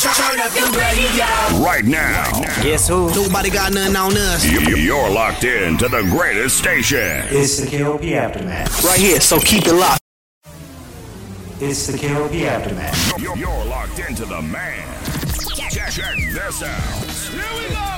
Turn up your radio. Right now, Guess who? Nobody got nothing on us. you- you're locked in to the greatest station. It's the KLP Aftermath. Right here, so keep it locked. It's the KLP Aftermath. You're, you're locked into the man. Check, check this out. Here we go.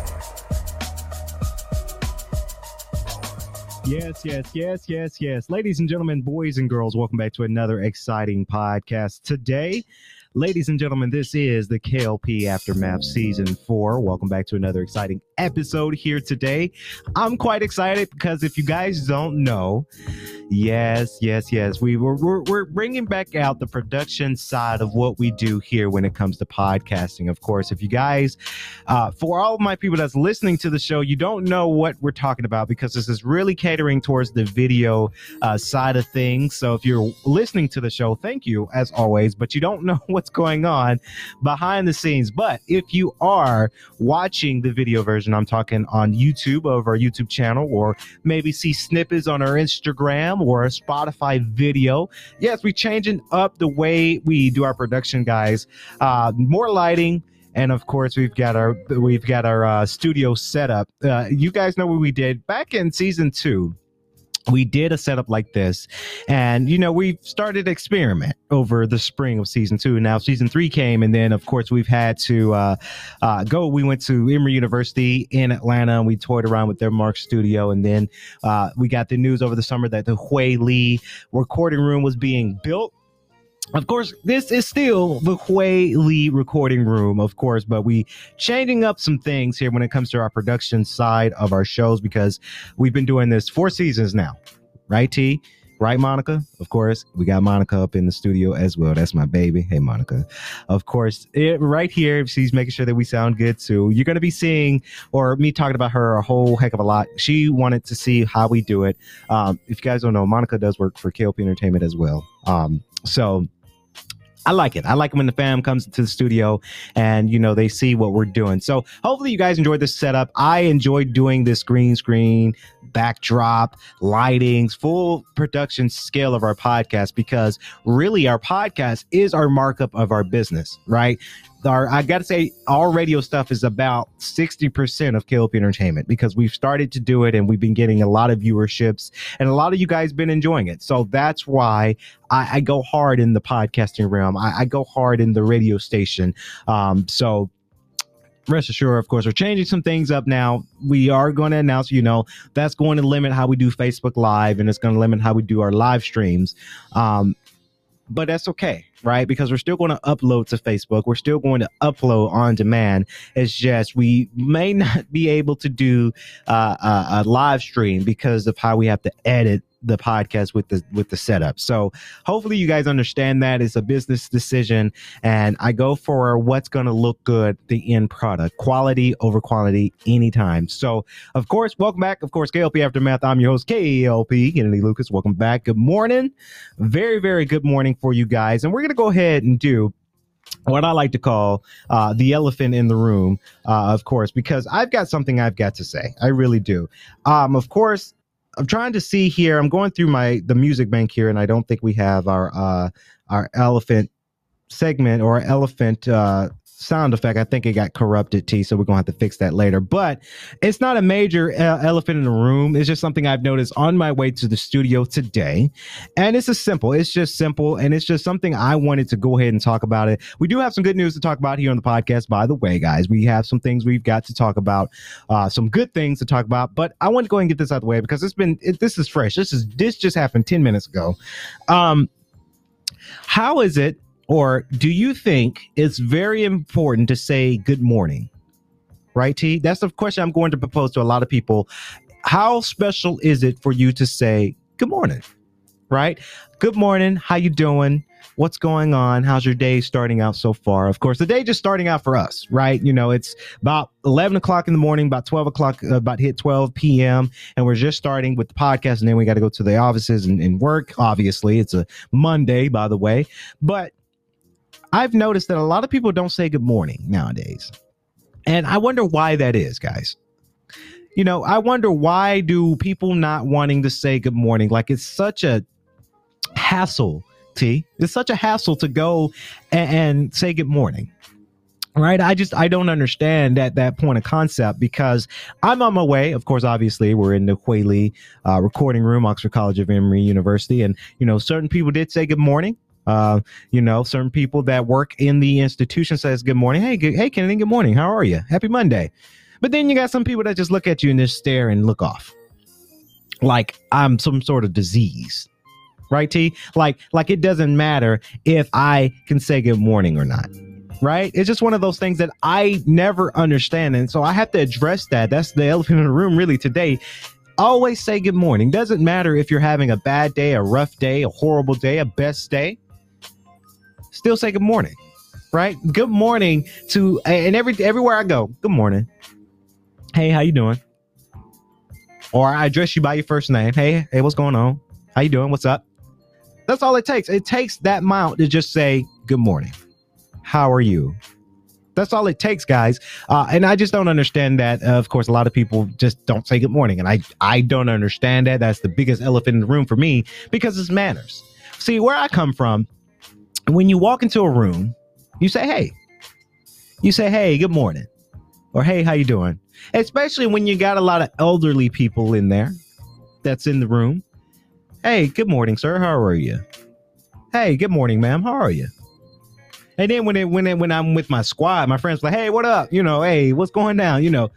Yes, yes, yes, yes, yes. Ladies and gentlemen, boys and girls, welcome back to another exciting podcast. Today, ladies and gentlemen, this is the KLP Aftermath Season 4. Welcome back to another exciting episode here today. I'm quite excited because if you guys don't know, yes, yes, yes, we were, we're, we're bringing back out the production side of what we do here when it comes to podcasting. Of course, if you guys uh, for all of my people that's listening to the show, you don't know what we're talking about because this is really catering towards the video uh, side of things. So if you're listening to the show, thank you as always, but you don't know what's going on behind the scenes. But if you are watching the video version, I'm talking on YouTube over our YouTube channel, or maybe see snippets on our Instagram or a Spotify video. Yes, we're changing up the way we do our production, guys. Uh, more lighting and of course we've got our we've got our uh, studio setup. Uh, you guys know what we did back in season two. We did a setup like this, and you know we've started experiment over the spring of season two. Now season three came, and then of course we've had to uh, uh, go. We went to Emory University in Atlanta, and we toyed around with their Mark Studio, and then uh, we got the news over the summer that the Hui Lee recording room was being built of course, this is still the Hui Lee recording room, of course, but we changing up some things here when it comes to our production side of our shows because we've been doing this four seasons now, right? T, right, Monica? Of course, we got Monica up in the studio as well. That's my baby. Hey, Monica. Of course, it, right here, she's making sure that we sound good too. You're going to be seeing or me talking about her a whole heck of a lot. She wanted to see how we do it. Um, if you guys don't know, Monica does work for KLP Entertainment as well. Um, so I like it. I like when the fam comes to the studio and you know they see what we're doing. So hopefully you guys enjoyed this setup. I enjoyed doing this green screen, backdrop, lightings, full production scale of our podcast because really our podcast is our markup of our business, right? Our, I got to say, our radio stuff is about 60% of KLP Entertainment because we've started to do it and we've been getting a lot of viewerships and a lot of you guys been enjoying it. So that's why I, I go hard in the podcasting realm. I, I go hard in the radio station. Um, so rest assured, of course, we're changing some things up now. We are going to announce, you know, that's going to limit how we do Facebook Live and it's going to limit how we do our live streams. Um, but that's okay, right? Because we're still going to upload to Facebook. We're still going to upload on demand. It's just we may not be able to do uh, a, a live stream because of how we have to edit the podcast with the with the setup. So hopefully you guys understand that it's a business decision and I go for what's going to look good the end product. Quality over quality anytime. So of course, welcome back. Of course, KLP Aftermath. I'm your host KLP Kennedy Lucas. Welcome back. Good morning. Very very good morning for you guys. And we're going to go ahead and do what I like to call uh, the elephant in the room, uh, of course, because I've got something I've got to say. I really do. Um, of course, I'm trying to see here. I'm going through my the music bank here, and I don't think we have our uh, our elephant segment or elephant uh, sound effect. I think it got corrupted, T. So we're gonna have to fix that later. But it's not a major uh, elephant in the room. It's just something I've noticed on my way to the studio today, and it's a simple. It's just simple, and it's just something I wanted to go ahead and talk about it. We do have some good news to talk about here on the podcast. By the way, guys, we have some things we've got to talk about, uh, some good things to talk about. But I want to go ahead and get this out of the way because it's been it, this is fresh. This is this just happened ten minutes ago. Um, how is it or do you think it's very important to say good morning? Right, T? That's the question I'm going to propose to a lot of people. How special is it for you to say good morning? right? Good morning. How you doing? What's going on? How's your day starting out so far? Of course, the day just starting out for us, right? You know, it's about 11 o'clock in the morning, about 12 o'clock, uh, about hit 12 p.m. And we're just starting with the podcast. And then we got to go to the offices and, and work. Obviously, it's a Monday, by the way. But I've noticed that a lot of people don't say good morning nowadays. And I wonder why that is, guys. You know, I wonder why do people not wanting to say good morning? Like it's such a hassle, T. It's such a hassle to go and, and say good morning. Right. I just I don't understand that that point of concept because I'm on my way. Of course, obviously, we're in the Quayle uh, recording room, Oxford College of Emory University, and you know, certain people did say good morning. Uh, you know, certain people that work in the institution says good morning. Hey, good, hey, Kennedy, good morning. How are you? Happy Monday. But then you got some people that just look at you and just stare and look off, like I'm some sort of disease, right? T, like like it doesn't matter if I can say good morning or not. Right? It's just one of those things that I never understand. And so I have to address that. That's the elephant in the room, really, today always say good morning. Doesn't matter if you're having a bad day, a rough day, a horrible day, a best day. Still say good morning, right? Good morning to and every everywhere I go. Good morning. Hey, how you doing? Or I address you by your first name. Hey, hey, what's going on? How you doing? What's up? That's all it takes. It takes that amount to just say good morning. How are you? That's all it takes, guys. Uh, and I just don't understand that. Uh, of course, a lot of people just don't say good morning, and I I don't understand that. That's the biggest elephant in the room for me because it's manners. See, where I come from, when you walk into a room, you say hey. You say hey, good morning, or hey, how you doing? Especially when you got a lot of elderly people in there that's in the room. Hey, good morning, sir. How are you? Hey, good morning, ma'am. How are you? And then when it when it, when I'm with my squad, my friends like, hey, what up? You know, hey, what's going down? You know,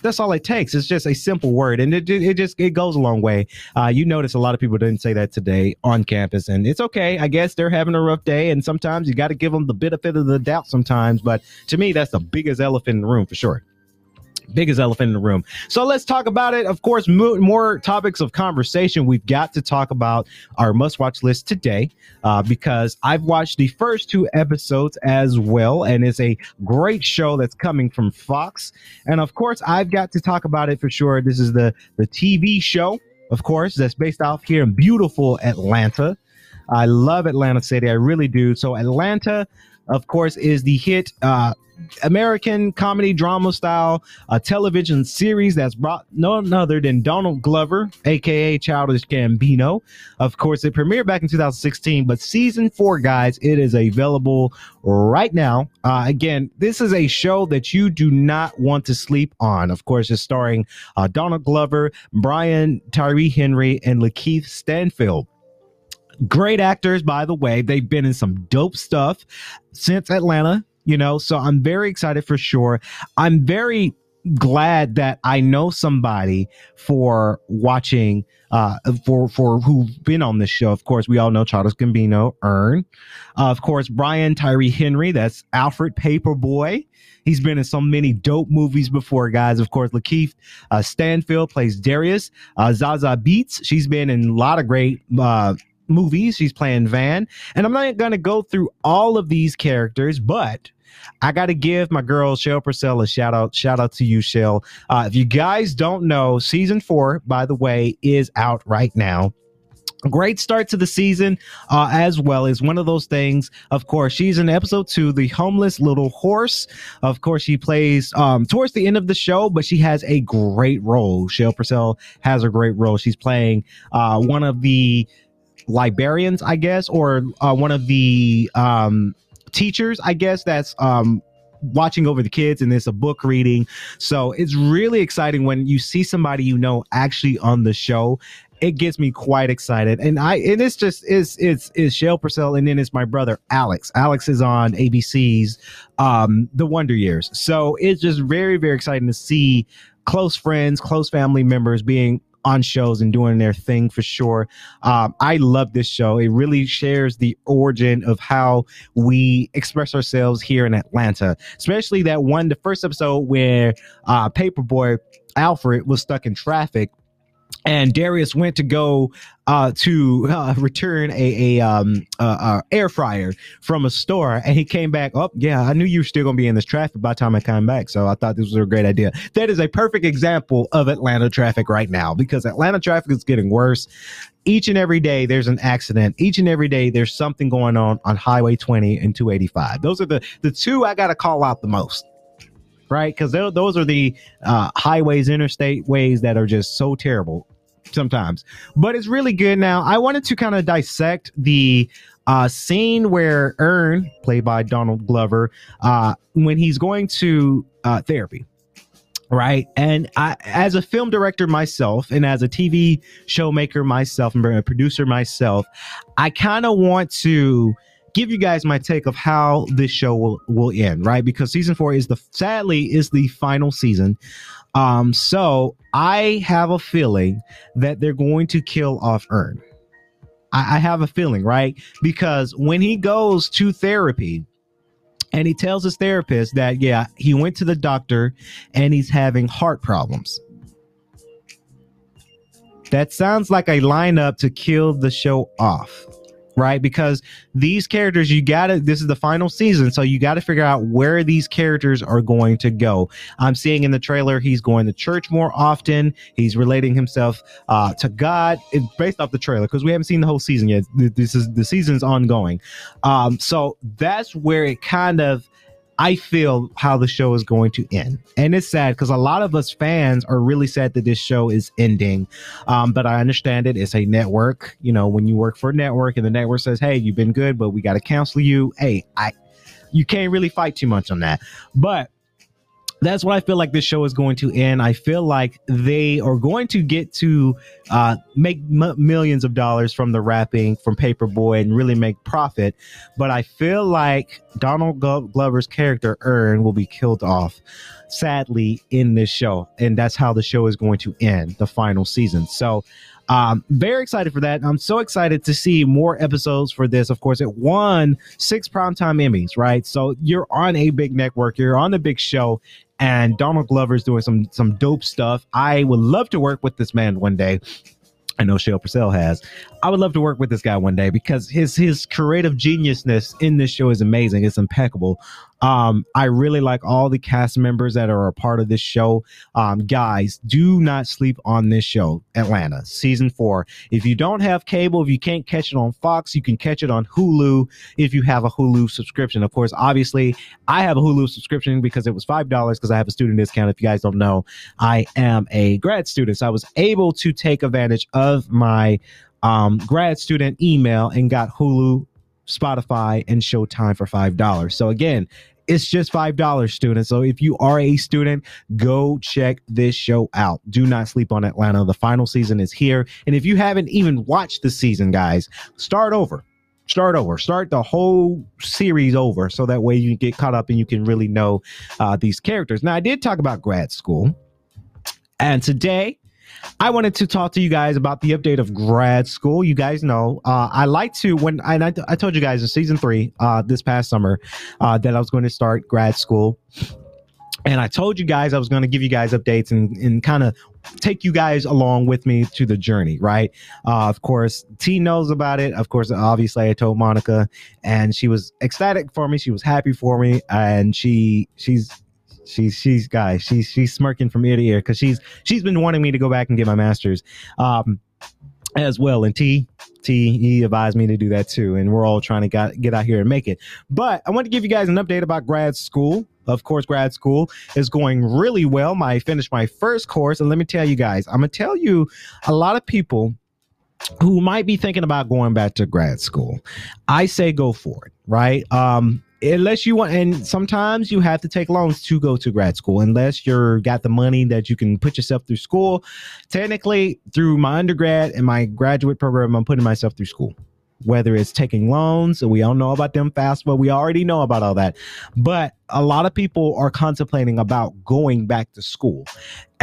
that's all it takes. It's just a simple word, and it it just it goes a long way. Uh, you notice a lot of people didn't say that today on campus, and it's okay. I guess they're having a rough day, and sometimes you got to give them the benefit of the doubt. Sometimes, but to me, that's the biggest elephant in the room for sure biggest elephant in the room. So let's talk about it. Of course, mo- more topics of conversation. We've got to talk about our must watch list today uh, because I've watched the first two episodes as well, and it's a great show that's coming from Fox. And of course, I've got to talk about it for sure. This is the the TV show, of course, that's based off here in beautiful Atlanta. I love Atlanta City. I really do. So Atlanta, of course, is the hit uh, American comedy drama style uh, television series that's brought no other than Donald Glover, aka Childish Gambino. Of course, it premiered back in 2016, but season four, guys, it is available right now. Uh, again, this is a show that you do not want to sleep on. Of course, it's starring uh, Donald Glover, Brian Tyree Henry, and Lakeith Stanfield great actors by the way. They've been in some dope stuff since atlanta you know so i'm very excited for sure. I'm very glad that i know somebody for watching uh for for who've been on this show. Of course we all know childish gambino earn. Uh, of course brian tyree henry that's alfred paperboy. He's been in so many dope movies before, guys. Of course, Lakeith uh, Stanfield plays Darius. Uh, Zazie Beetz, she's been in a lot of great uh, movies. She's playing Van. And I'm not going to go through all of these characters, but I got to give my girl Shell Purcell a shout out. Shout out to you, Shell. Uh, if you guys don't know, season four, by the way, is out right now. Great start to the season, uh, as well as one of those things. Of course, she's in episode two, the homeless little horse. Of course, she plays um, towards the end of the show, but she has a great role. Shell Purcell has a great role. She's playing uh, one of the librarians, I guess, or uh, one of the um, teachers, I guess, that's um, watching over the kids and it's a book reading. So it's really exciting when you see somebody you know actually on the show. It gets me quite excited, and I and it's just it's it's it's Shell Purcell, and then it's my brother Alex. Alex is on ABC's um, The Wonder Years, so it's just very very exciting to see close friends, close family members being on shows and doing their thing for sure. Um, I love this show. It really shares the origin of how we express ourselves here in Atlanta, especially that one, the first episode where uh, Paperboy Alfred was stuck in traffic and Darius went to go uh, to uh, return a, a um, uh, air fryer from a store, and he came back. Oh, yeah, I knew you were still gonna be in this traffic by the time I come back, so I thought this was a great idea. That is a perfect example of Atlanta traffic right now because Atlanta traffic is getting worse. Each and every day there's an accident. Each and every day there's something going on on Highway 20 and 285. Those are the the two I gotta call out the most right? Because those are the uh, highways, interstate ways that are just so terrible sometimes. But it's really good now. I wanted to kind of dissect the uh, scene where Earn, played by Donald Glover, uh, when he's going to uh, therapy. Right. And I, as a film director myself, and as a TV showmaker myself, and a producer myself, I kind of want to give you guys my take of how this show will will end, right? Because season four is the sadly is the final season. Um, so I have a feeling that they're going to kill off Earn. I, I have a feeling, right? Because when he goes to therapy, and he tells his therapist that yeah he went to the doctor and he's having heart problems that sounds like a lineup to kill the show off right? Because these characters, you got to, this is the final season, so you got to figure out where these characters are going to go. I'm seeing in the trailer he's going to church more often. He's relating himself uh, to God it, based off the trailer because we haven't seen the whole season yet. This is the season's ongoing. Um, so that's where it kind of I feel how the show is going to end. And it's sad because a lot of us fans are really sad that this show is ending. Um, but I understand it. It's a network. You know, when you work for a network and the network says, hey, you've been good, but we got to cancel you. Hey, I, you can't really fight too much on that. But that's what I feel like this show is going to end. I feel like they are going to get to uh, make m- millions of dollars from the rapping from Paperboy and really make profit. But I feel like Donald Glover's character Earn will be killed off, sadly, in this show, and that's how the show is going to end the final season. So um, very excited for that. I'm so excited to see more episodes for this. Of course, it won six primetime Emmys, right? So you're on a big network, you're on a big show, and Donald Glover is doing some some dope stuff. I would love to work with this man one day. I know Shale Purcell has. I would love to work with this guy one day because his his creative geniusness in this show is amazing. It's impeccable. Um, I really like all the cast members that are a part of this show. Um, guys, do not sleep on this show, Atlanta, season four. If you don't have cable, if you can't catch it on Fox, you can catch it on Hulu if you have a Hulu subscription. Of course, obviously, I have a Hulu subscription because it was $5 because I have a student discount. If you guys don't know, I am a grad student. So I was able to take advantage of my um, grad student email and got Hulu Spotify, and Showtime for $5. So again, it's just $5, students. So if you are a student, go check this show out. Do not sleep on Atlanta. The final season is here. And if you haven't even watched the season, guys, start over. Start over. Start the whole series over so that way you get caught up and you can really know uh, these characters. Now, I did talk about grad school. And today, I wanted to talk to you guys about the update of grad school. You guys know uh, I like to when I, I told you guys in season three uh, this past summer uh, that I was going to start grad school. And I told you guys I was going to give you guys updates and, and kind of take you guys along with me to the journey, right? Uh, of course, T knows about it. Of course, obviously, I told Monica, and she was ecstatic for me. She was happy for me, and she she's She's she's guys. She's she's smirking from ear to ear because she's she's been wanting me to go back and get my master's. Um, as well. And T T he advised me to do that too. And we're all trying to get, get out here and make it. But I want to give you guys an update about grad school. Of course, grad school is going really well. I finished my first course, and let me tell you guys, I'm gonna tell you a lot of people who might be thinking about going back to grad school. I say go for it, right? Um, unless you want and sometimes you have to take loans to go to grad school unless you're got the money that you can put yourself through school. Technically through my undergrad and my graduate program i'm putting myself through school. Whether it's taking loans we all know about them fast but we already know about all that. But a lot of people are contemplating about going back to school.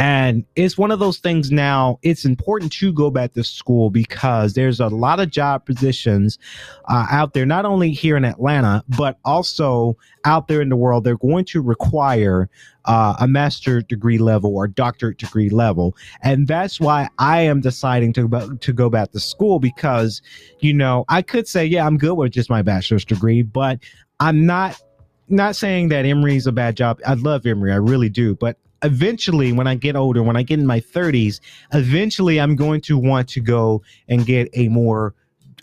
And it's one of those things now, it's important to go back to school because there's a lot of job positions uh, out there, not only here in Atlanta, but also out there in the world. They're going to require uh, a master degree level or doctorate degree level. And that's why I am deciding to, to go back to school because, you know, I could say, yeah, I'm good with just my bachelor's degree, but I'm not not saying that Emory's a bad job. I love Emory, I really do. But eventually, when I get older, when I get in my 30s, eventually I'm going to want to go and get a more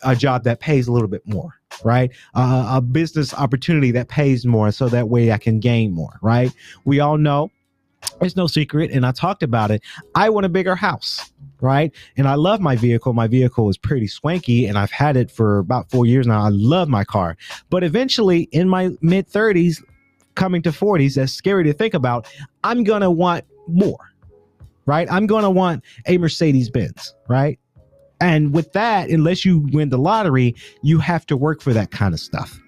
a job that pays a little bit more, right? Uh, a business opportunity that pays more, so that way I can gain more, right? We all know it's no secret, and I talked about it. I want a bigger house, right? And I love my vehicle. My vehicle is pretty swanky, and I've had it for about four years now. I love my car, but eventually, in my mid 30s, coming to 40s, that's scary to think about. I'm gonna want more, right? I'm gonna want a Mercedes Benz, right? And with that, unless you win the lottery, you have to work for that kind of stuff.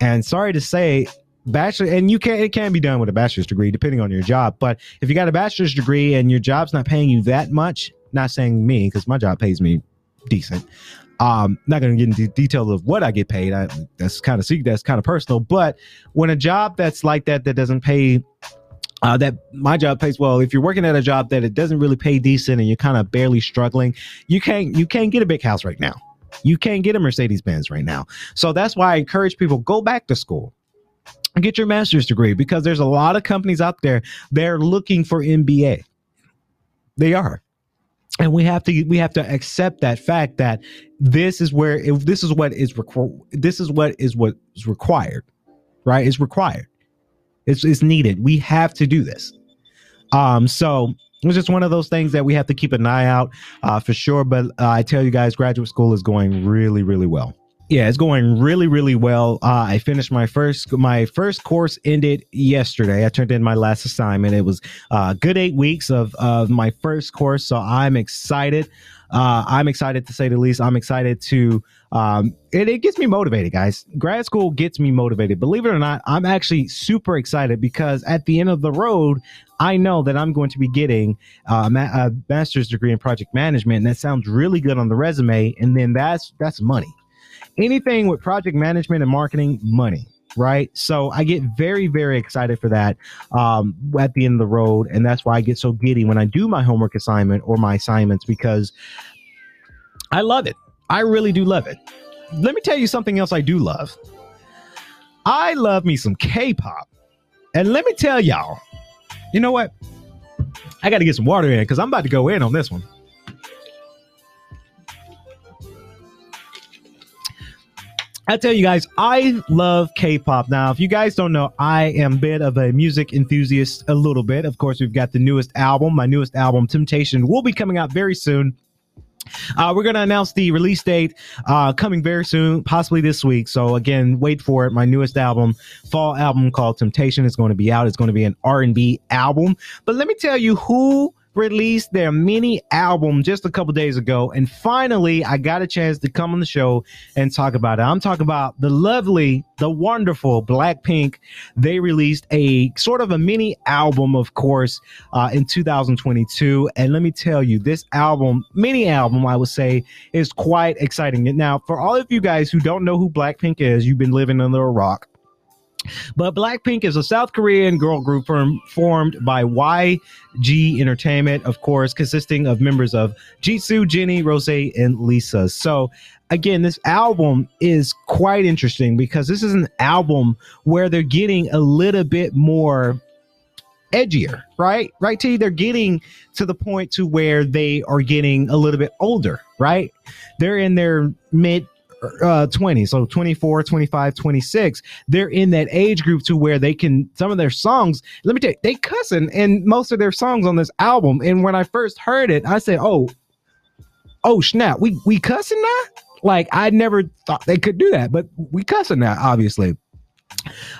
And sorry to say, bachelor and you can it can be done with a bachelor's degree depending on your job. But if you got a bachelor's degree and your job's not paying you that much, not saying me because my job pays me decent. Um, not going to get into detail of what I get paid. I, that's kind of secret. That's kind of personal. But when a job that's like that that doesn't pay uh, that my job pays well. If you're working at a job that it doesn't really pay decent and you're kind of barely struggling, you can't you can't get a big house right now. You can't get a Mercedes Benz right now. So that's why I encourage people go back to school. Get your master's degree because there's a lot of companies out there they're looking for MBA. They are. And we have to we have to accept that fact that this is where if this is what is requ- this is what is what is required, right? It's required. It's, it's needed. We have to do this. Um, so it's just one of those things that we have to keep an eye out uh, for sure. But uh, I tell you guys, graduate school is going really, really well. Yeah, it's going really, really well. Uh, I finished my first my first course ended yesterday. I turned in my last assignment. It was a good eight weeks of of my first course, so I'm excited. Uh, I'm excited to say the least. I'm excited to. Um, it, it gets me motivated, guys. Grad school gets me motivated. Believe it or not, I'm actually super excited because at the end of the road, I know that I'm going to be getting uh, ma- a master's degree in project management, and that sounds really good on the resume. And then that's that's money. Anything with project management and marketing, money right? So I get very, very excited for that um, at the end of the road, and that's why I get so giddy when I do my homework assignment or my assignments because I love it. I really do love it. Let me tell you something else I do love. I love me some K-pop, and let me tell y'all, you know what? I got to get some water in because I'm about to go in on this one. I tell you guys, I love K-pop. Now, if you guys don't know, I am a bit of a music enthusiast, a little bit. Of course, we've got the newest album. My newest album, Temptation, will be coming out very soon. Uh, we're going to announce the release date uh, coming very soon, possibly this week. So again, wait for it. My newest album, fall album called Temptation, is going to be out. It's going to be an R&B album. But let me tell you who released their mini album just a couple days ago. And finally, I got a chance to come on the show and talk about it. I'm talking about the lovely, the wonderful Blackpink. They released a sort of a mini album, of course, uh, in 2022. And let me tell you, this album, mini album, I would say, is quite exciting. Now, for all of you guys who don't know who Blackpink is, you've been living under a rock. But Blackpink is a South Korean girl group form, formed by YG Entertainment, of course, consisting of members of Jisoo, Jennie, Rose, and Lisa. So, again, this album is quite interesting because this is an album where they're getting a little bit more edgier, right? Right, T? They're getting to the point to where they are getting a little bit older, right? They're in their mid uh 20 so 24 25 26 they're in that age group to where they can some of their songs let me tell you they cussing in most of their songs on this album and when i first heard it i said oh oh snap we we cussing now? Like i never thought they could do that but we cussing now obviously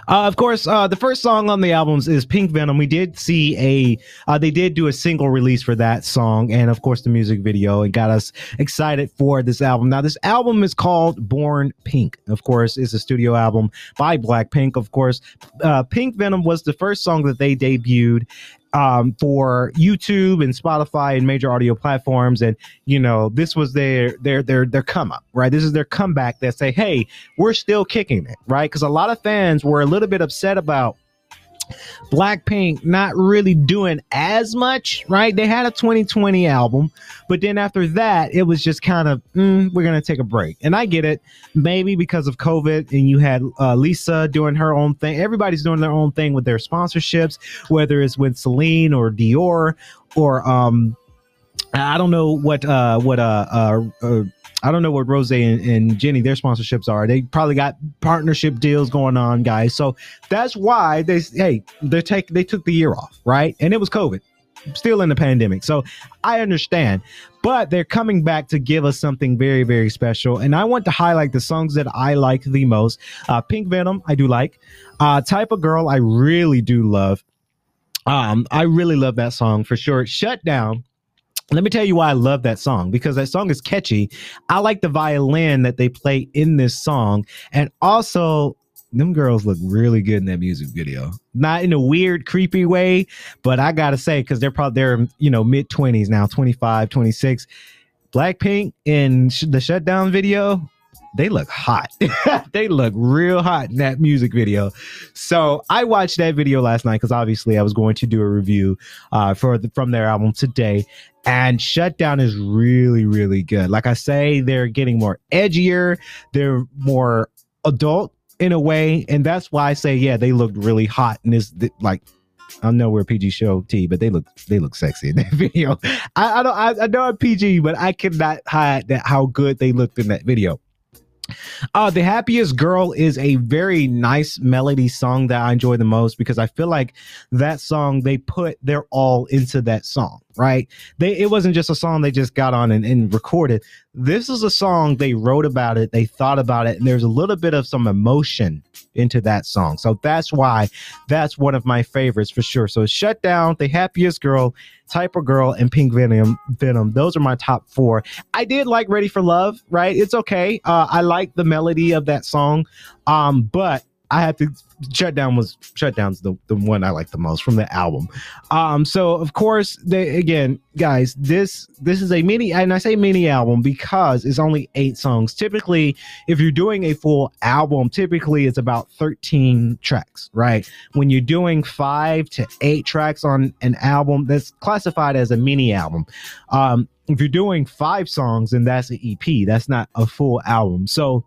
Uh, of course, uh, the first song on the albums is Pink Venom. We did see a, uh, they did do a single release for that song, and of course the music video, and got us excited for this album. Now, this album is called Born Pink. Of course, it's a studio album by Blackpink. Of course, uh, Pink Venom was the first song that they debuted um, for YouTube and Spotify and major audio platforms. And you know, this was their their their their come up, right? This is their comeback that say, "Hey, we're still kicking it," right? Because a lot of fans were a little bit upset about Blackpink not really doing as much, right? They had a 2020 album, but then after that, it was just kind of, mm, we're going to take a break. And I get it, maybe because of COVID, and you had uh, Lisa doing her own thing. Everybody's doing their own thing with their sponsorships, whether it's with Celine or Dior or, um, I don't know what uh what uh uh, uh I don't know what Rose and, and Jennie their sponsorships are. They probably got partnership deals going on, guys. So that's why they hey they take they took the year off, right? And it was COVID, still in the pandemic. So I understand, but they're coming back to give us something very very special. And I want to highlight the songs that I like the most. Uh, Pink Venom, I do like. Uh, Type of Girl, I really do love. Um, I really love that song for sure. Shut Down let me tell you why I love that song because that song is catchy. I like the violin that they play in this song. And also, them girls look really good in that music video. Not in a weird, creepy way, but I gotta say, because they're probably they're you know mid 20s now, 25, 26. Blackpink in the shutdown video, they look hot. they look real hot in that music video. So I watched that video last night because obviously I was going to do a review uh, for the, from their album today. And Shutdown is really, really good. Like I say, they're getting more edgier. They're more adult in a way, and that's why I say, yeah, they looked really hot in this. Like I know we're PG show T, but they look they look sexy in that video. I, I don't I, I know I'm PG, but I cannot hide that how good they looked in that video. Uh, the happiest girl is a very nice melody song that I enjoy the most because I feel like that song they put their all into that song, right? They it wasn't just a song they just got on and, and recorded. This is a song they wrote about it, they thought about it, and there's a little bit of some emotion into that song. So that's why that's one of my favorites for sure. So shut down the happiest girl Type of Girl, and Pink Venom. Venom. Those are my top four. I did like Ready for Love, right? It's okay. Uh, I like the melody of that song, um, but I had to Shutdown was Shutdown's the, the one I like the most from the album. Um, so of course, they again, guys, this this is a mini, and I say mini album because it's only eight songs. Typically, if you're doing a full album, typically it's about 13 tracks, right? When you're doing five to eight tracks on an album, that's classified as a mini album. Um, if you're doing five songs, then that's an EP. That's not a full album. So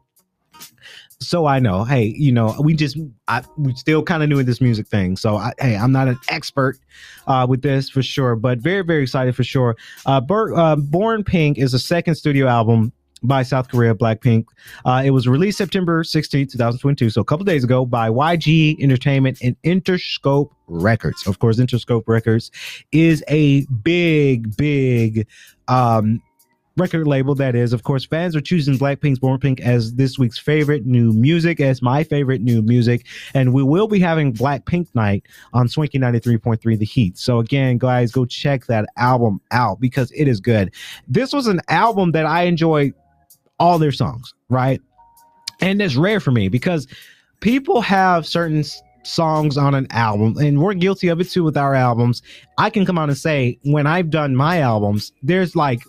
so I know, hey, you know, we just I we still kind of new in this music thing. So I, hey, I'm not an expert uh, with this for sure, but very very excited for sure. Uh, Bur- uh, Born Pink is a second studio album by South Korea Blackpink. Uh, it was released September 16, 2022, so a couple days ago by YG Entertainment and Interscope Records. Of course, Interscope Records is a big, big um, record label that is. Of course, fans are choosing Blackpink's Born Pink as this week's favorite new music, as my favorite new music. And we will be having Blackpink Night on Swanky 93.3 The Heat. So again, guys, go check that album out because it is good. This was an album that I enjoyed all their songs, right? And it's rare for me because people have certain songs on an album and we're guilty of it too with our albums i can come out and say when i've done my albums there's like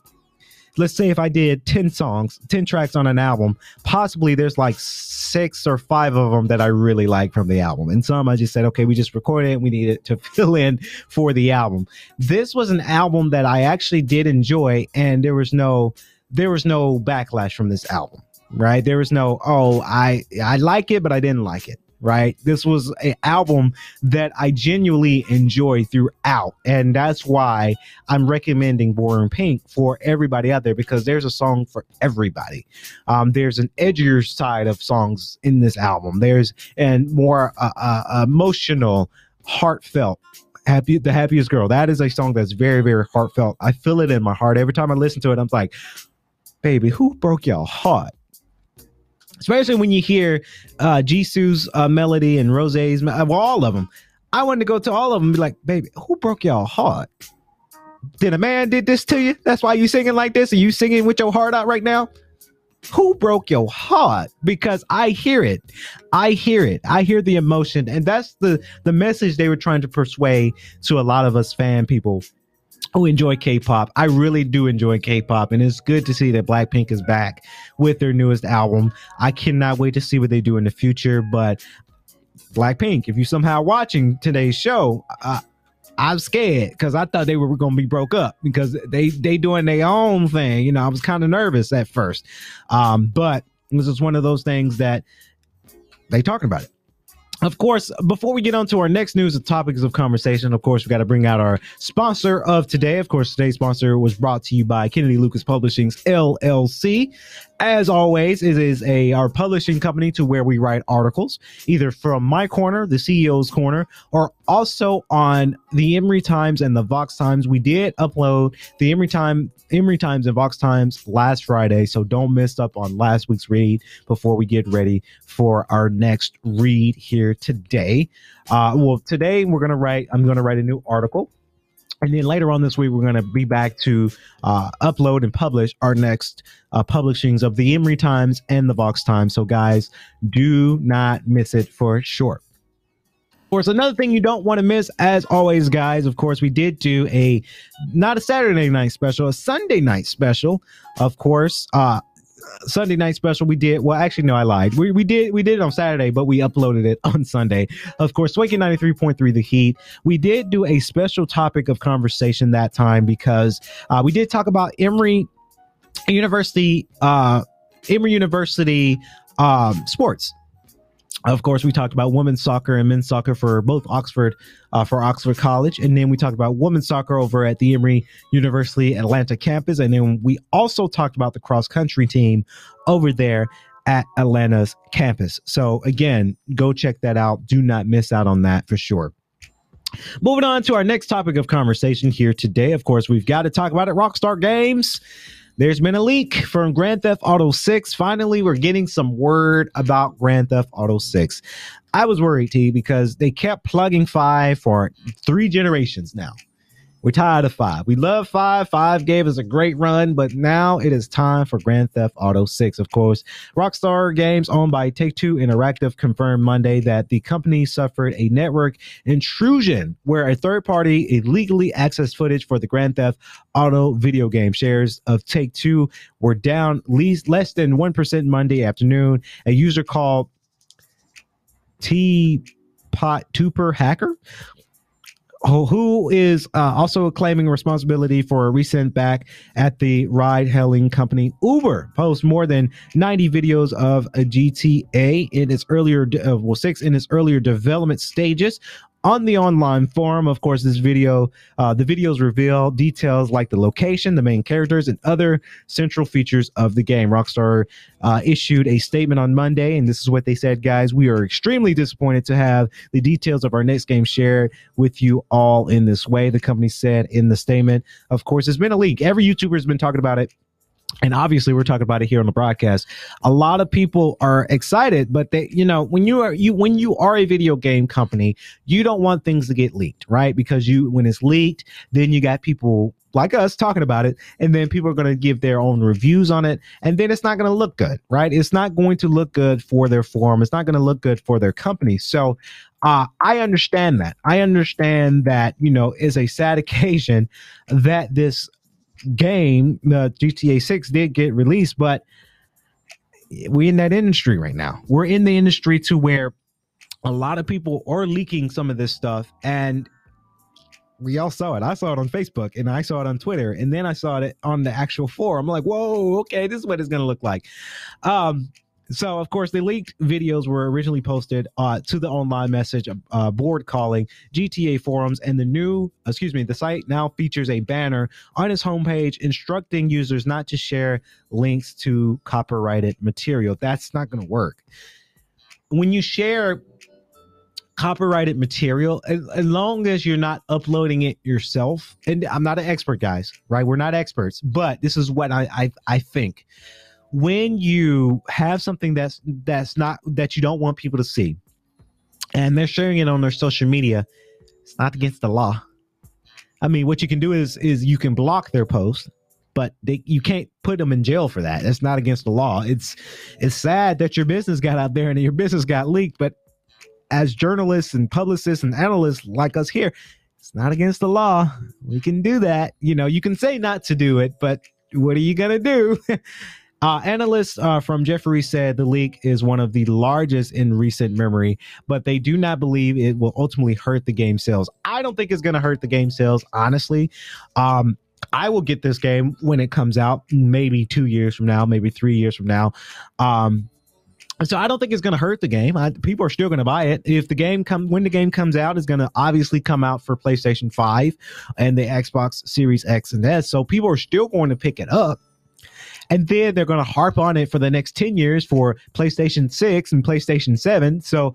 let's say if I did 10 songs, 10 tracks on an album, possibly there's like six or five of them that I really like from the album. And some I just said, okay, we just recorded it. We need it to fill in for the album. This was an album that I actually did enjoy and there was no, there was no backlash from this album, right? There was no, oh, I, I like it, but I didn't like it right? This was an album that I genuinely enjoy throughout. And that's why I'm recommending Born Pink for everybody out there because there's a song for everybody. Um, there's an edgier side of songs in this album, there's and more uh, uh, emotional, heartfelt. Happy, the happiest girl. That is a song that's very, very heartfelt. I feel it in my heart every time I listen to it. I'm like, baby, who broke your heart? Especially when you hear uh, Jisoo's uh, melody and Rose's, well, all of them. I wanted to go to all of them and be like, baby, who broke y'all heart? Did a man did this to you? That's why you singing like this? Are you singing with your heart out right now? Who broke your heart? Because I hear it. I hear it. I hear the emotion. And that's the the message they were trying to persuade to a lot of us fan people who enjoy K-pop. I really do enjoy K-pop, and it's good to see that Blackpink is back with their newest album. I cannot wait to see what they do in the future. But Blackpink, if you somehow watching today's show, uh, I'm scared because I thought they were going to be broke up because they they doing their own thing. You know, I was kind of nervous at first, um, but this is one of those things that they talking about it. Of course, before we get on to our next news and topics of conversation, of course, we got to bring out our sponsor of today. Of course, today's sponsor was brought to you by Kennedy Lucas Publishing's LLC. As always, it is a our publishing company to where we write articles, either from my corner, the CEO's corner, or also on the Emory Times and the Vox Times. We did upload the Emory Time, Emory Times and Vox Times last Friday, so don't miss up on last week's read before we get ready for our next read here today. Uh, well, today we're gonna write. I'm gonna write a new article. And then later on this week, we're going to be back to uh, upload and publish our next uh, publishings of the Emory Times and the Vox Times. So, guys, do not miss it for sure. Of course, another thing you don't want to miss, as always, guys. Of course, we did do a not a Saturday night special, a Sunday night special. Of course, uh, Sunday night special we did. Well, actually, no, I lied. We, we did we did it on Saturday, but we uploaded it on Sunday. Of course, Swanky ninety three point three, the Heat. We did do a special topic of conversation that time because uh, we did talk about Emory University, uh, Emory University um, sports. Of course, we talked about women's soccer and men's soccer for both Oxford, uh, for Oxford College, and then we talked about women's soccer over at the Emory University Atlanta campus, and then we also talked about the cross country team over there at Atlanta's campus. So again, go check that out. Do not miss out on that for sure. Moving on to our next topic of conversation here today. Of course, we've got to talk about it. Rockstar Games. There's been a leak from Grand Theft Auto 6. Finally, we're getting some word about Grand Theft Auto 6. I was worried, T, because they kept plugging 5 for three generations now. We're tired of 5. We love 5. 5 gave us a great run, but now it is time for Grand Theft Auto 6. Of course, Rockstar Games, owned by Take Two Interactive, confirmed Monday that the company suffered a network intrusion where a third party illegally accessed footage for the Grand Theft Auto video game. Shares of Take Two were down least less than 1% Monday afternoon. A user called T Pot Tuper Hacker who- is uh, also claiming responsibility for a recent back at the ride hailing company Uber. Post more than 90 videos of a GTA in its earlier de- uh, well six in its earlier development stages on the online forum of course this video uh, the videos reveal details like the location the main characters and other central features of the game. Rockstar uh, issued a statement on monday and this is what they said guys we are extremely disappointed to have the details of our next game shared with you all in this way the company said in the statement. Of course it's been a leak. Every youtuber has been talking about it and obviously we're talking about it here on the broadcast. A lot of people are excited but they you know when you are you when you are a video game company you don't want things to get leaked right? Because you when it's leaked then you got people like us talking about it and then people are going to give their own reviews on it and then it's not going to look good right? It's not going to look good for their form it's not going to look good for their company. So uh, i understand that. I understand that you know is a sad occasion that this game, the GTA 6 did get released, but we're in that industry right now. We're in the industry to where a lot of people are leaking some of this stuff and we all saw it. I saw it on Facebook and I saw it on Twitter and then I saw it on the actual forum. I'm like, whoa, okay, this is what it's gonna look like. Um, so of course the leaked videos were originally posted uh, to the online message uh, board calling gta forums and the new excuse me the site now features a banner on its homepage instructing users not to share links to copyrighted material. That's not going to work. When you share copyrighted material as, as long as you're not uploading it yourself and i'm not an expert guys right? We're not experts but this is what i i, I think when you have something that's that's not that you don't want people to see, and they're sharing it on their social media, it's not against the law. I mean, what you can do is is you can block their post, but they, you can't put them in jail for that. It's not against the law. It's it's sad that your business got out there and your business got leaked, but as journalists and publicists and analysts like us here, it's not against the law. We can do that. You know, you can say not to do it, but what are you gonna do? Uh, analysts uh, from Jefferies said the leak is one of the largest in recent memory, but they do not believe it will ultimately hurt the game sales. I don't think it's going to hurt the game sales, honestly. Um, I will get this game when it comes out, maybe two years from now, maybe three years from now. Um, so I don't think it's going to hurt the game. I, people are still going to buy it. If the game come when the game comes out, it's going to obviously come out for PlayStation Five and the Xbox Series X and S. So people are still going to pick it up and then they're going to harp on it for the next 10 years for PlayStation 6 and PlayStation 7. So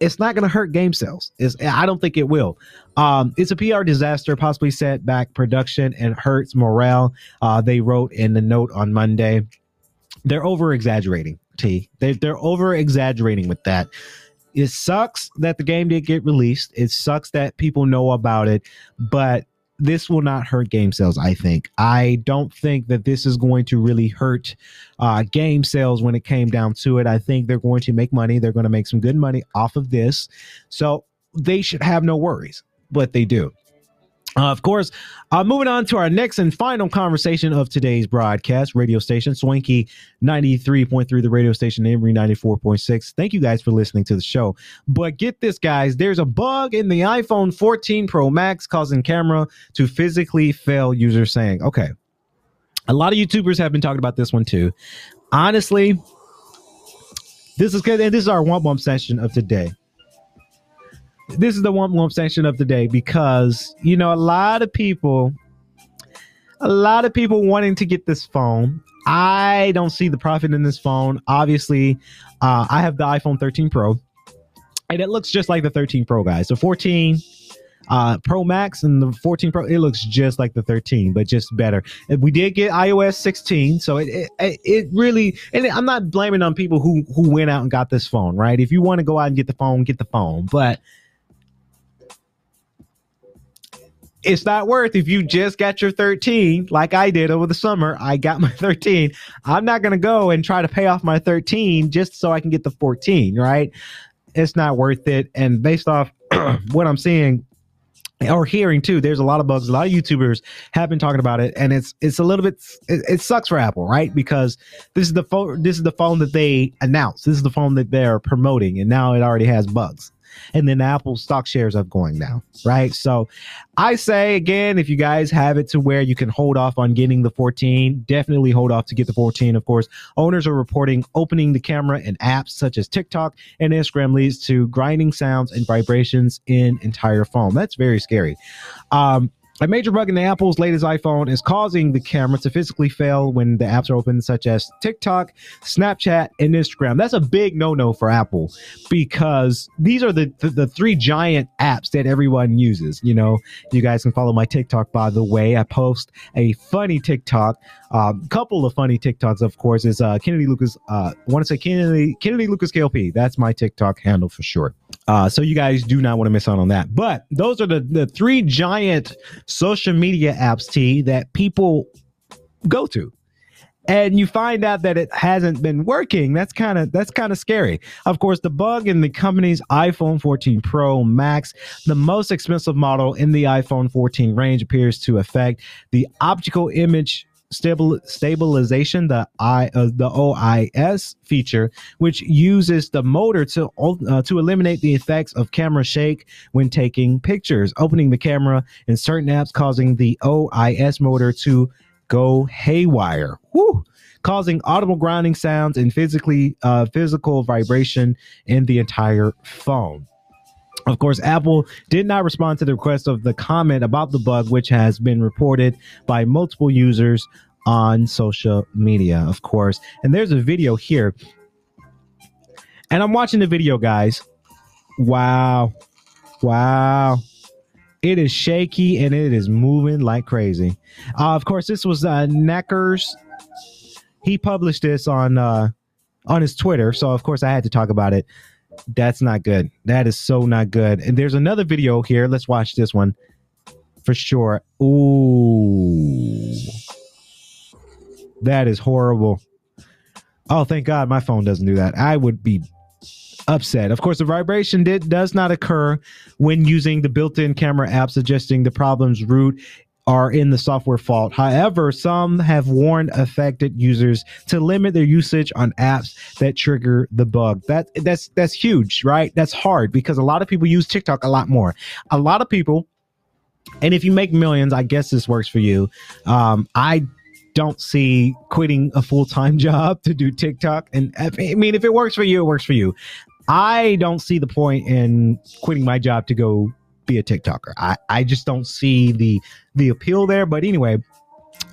it's not going to hurt game sales. It's, I don't think it will. Um, it's a PR disaster, possibly set back production and hurts morale. Uh, they wrote in the note on Monday. They're over exaggerating, T. They, they're over exaggerating with that. It sucks that the game did get released. It sucks that people know about it, but this will not hurt game sales. I think. I don't think that this is going to really hurt uh, game sales when it came down to it. I think they're going to make money. They're going to make some good money off of this, so they should have no worries. But they do. Uh, of course, uh, moving on to our next and final conversation of today's broadcast, radio station Swanky 93.3, the radio station Emory 94.6. Thank you guys for listening to the show. But get this, guys, there's a bug in the iPhone 14 Pro Max causing camera to physically fail, users saying. Okay. A lot of YouTubers have been talking about this one too. Honestly, this is good. And this is our one bump session of today this is the one lump section of the day because you know a lot of people a lot of people wanting to get this phone i don't see the profit in this phone obviously uh, i have the iphone 13 pro and it looks just like the 13 pro guys the 14 uh, Pro Max and the 14 Pro, it looks just like the 13, but just better. We did get iOS 16, so it it, it really, and I'm not blaming on people who who went out and got this phone, right? If you want to go out and get the phone, get the phone, but it's not worth if you just got your 13 like I did over the summer. I got my 13. I'm not going to go and try to pay off my 13 just so I can get the 14, right? It's not worth it. And based off what I'm seeing or hearing too, there's a lot of bugs. A lot of YouTubers have been talking about it, and it's it's a little bit it, it sucks for Apple, right? Because this is the phone this is the phone that they announced. This is the phone that they're promoting, and now it already has bugs and then Apple stock shares are going down, right? So I say again, if you guys have it to where you can hold off on getting the 14, definitely hold off to get the 14. Of course, owners are reporting opening the camera in apps such as TikTok and Instagram leads to grinding sounds and vibrations in entire phone. That's very scary. Um, a major bug in the Apple's latest iPhone is causing the camera to physically fail when the apps are open, such as TikTok, Snapchat, and Instagram. That's a big no no for Apple because these are the, the, the, three giant apps that everyone uses. You know, you guys can follow my TikTok, by the way. I post a funny TikTok, a um, couple of funny TikToks, of course, is uh, Kennedy Lucas. Uh, I want to say Kennedy, Kennedy Lucas KLP. That's my TikTok handle for short. Uh, so you guys do not want to miss out on that. But those are the, the three giant social media apps, T, that people go to. And you find out that it hasn't been working. That's kind of that's kind of scary. Of course, the bug in the company's iPhone 14 Pro Max, the most expensive model in the iPhone 14 range, appears to affect the optical image stabil- stabilization, the I uh, the OIS feature, which uses the motor to uh, to eliminate the effects of camera shake when taking pictures, opening the camera in certain apps, causing the OIS motor to go haywire. Woo! causing audible grinding sounds and physically uh, physical vibration in the entire phone. Of course, Apple did not respond to the request of the comment about the bug, which has been reported by multiple users on social media, of course. And there's a video here. And I'm watching the video, guys. Wow. Wow. It is shaky and it is moving like crazy. Uh, of course, this was uh, Knackers he published this on uh, on his Twitter, so of course I had to talk about it. That's not good. That is so not good. And there's another video here. Let's watch this one for sure. Ooh, that is horrible. Oh, thank God my phone doesn't do that. I would be upset. Of course, the vibration did does not occur when using the built-in camera app, suggesting the problem's root are in the software fault. However, some have warned affected users to limit their usage on apps that trigger the bug. That that's that's huge, right? That's hard because a lot of people use TikTok a lot more. A lot of people and if you make millions, I guess this works for you. Um, I don't see quitting a full time job to do TikTok. And I mean, if it works for you, it works for you. I don't see the point in quitting my job to go be a TikToker. I, I just don't see the the appeal there. But anyway,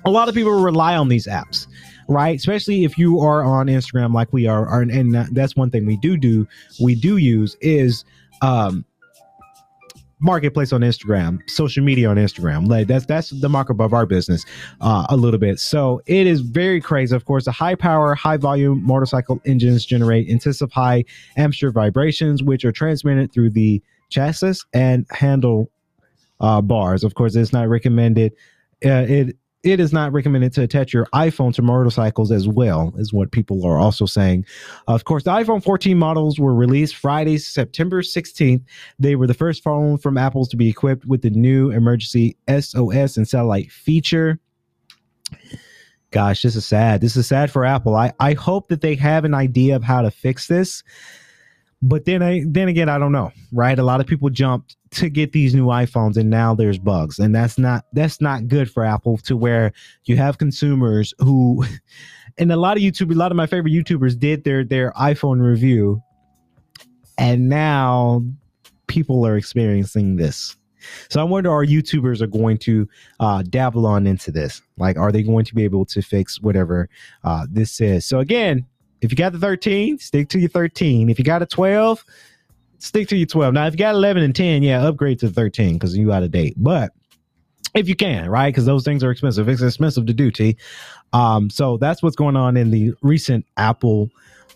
a lot of people rely on these apps, right? Especially if you are on Instagram like we are, are and that's one thing we do do we do use is um marketplace on Instagram, social media on Instagram. Like that's that's the markup of our business uh, a little bit. So it is very crazy. Of course, the high power, high volume motorcycle engines generate intensive high ampere vibrations, which are transmitted through the chassis and handle uh, bars. Of course, it's not recommended. Uh, it it is not recommended to attach your iPhone to motorcycles as well, is what people are also saying. Of course, the iPhone 14 models were released Friday, September 16th. They were the first phone from Apple to be equipped with the new emergency SOS and satellite feature. Gosh, this is sad. This is sad for Apple. I, I hope that they have an idea of how to fix this. But then I then again, I don't know, right? A lot of people jumped to get these new iPhones and now there's bugs. And that's not that's not good for Apple to where you have consumers who and a lot of YouTube, a lot of my favorite YouTubers did their their iPhone review and now people are experiencing this. So I wonder are YouTubers are going to uh, dabble on into this? Like, are they going to be able to fix whatever uh, this is? So again, if you got the 13, stick to your 13. If you got a 12, stick to your 12. Now, if you got 11 and 10, yeah, upgrade to 13 because you out of date. But if you can, right? Because those things are expensive. It's expensive to do, T. Um, so that's what's going on in the recent Apple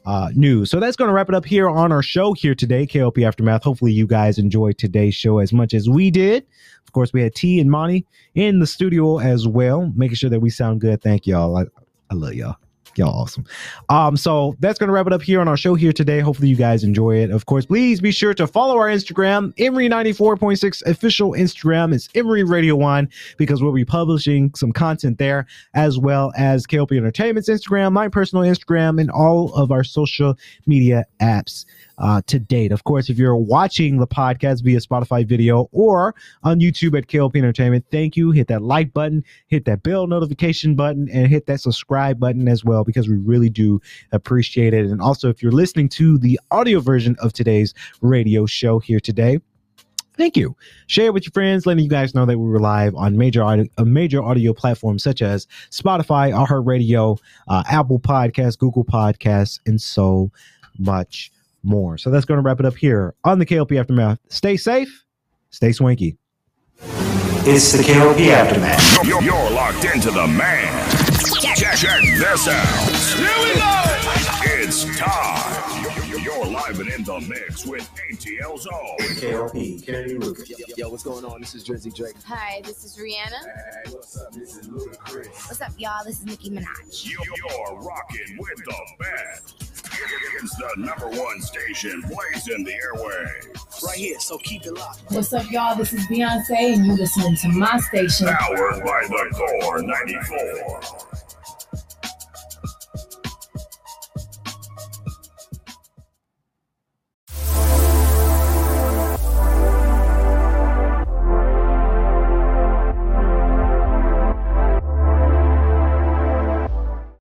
uh, news. So that's going to wrap it up here on our show here today, KLP Aftermath. Hopefully, you guys enjoyed today's show as much as we did. Of course, we had T and Monty in the studio as well, making sure that we sound good. Thank y'all. I, I love y'all y'all awesome. Um, so that's gonna wrap it up here on our show here today. Hopefully you guys enjoy it. Of course, please be sure to follow our Instagram, Emery 94.6 official Instagram. is Emery Radio One because we'll be publishing some content there, as well as KLP Entertainment's Instagram, my personal Instagram, and all of our social media apps uh, to date. Of course, if you're watching the podcast via Spotify video or on YouTube at KLP Entertainment, thank you. Hit that like button, hit that bell notification button, and hit that subscribe button as well because we really do appreciate it. And also, if you're listening to the audio version of today's radio show here today, thank you. Share it with your friends, letting you guys know that we were live on major audio, major audio platforms such as Spotify, iHeartRadio, uh, Apple Podcasts, Google Podcasts, and so much more. So that's going to wrap it up here on the KLP Aftermath. Stay safe, stay swanky. It's the KLP Aftermath. You're, you're locked into the man. Check, check this out. Here we go. It's time. You're, you're live and in the mix with ATL Zone. KLP, Kenny Rooker. Yo, yo, what's going on? This is Drizzy Drake. Hi, this is Rihanna. Hey, what's up? This is Ludacris. What's up, y'all? This is Nicki Minaj. You- You're rocking with the best. It's the number one station blazing the airwaves. Right here, so keep it locked. What's up, y'all? This is Beyonce, and you listening to my station. Powered by the Core 94.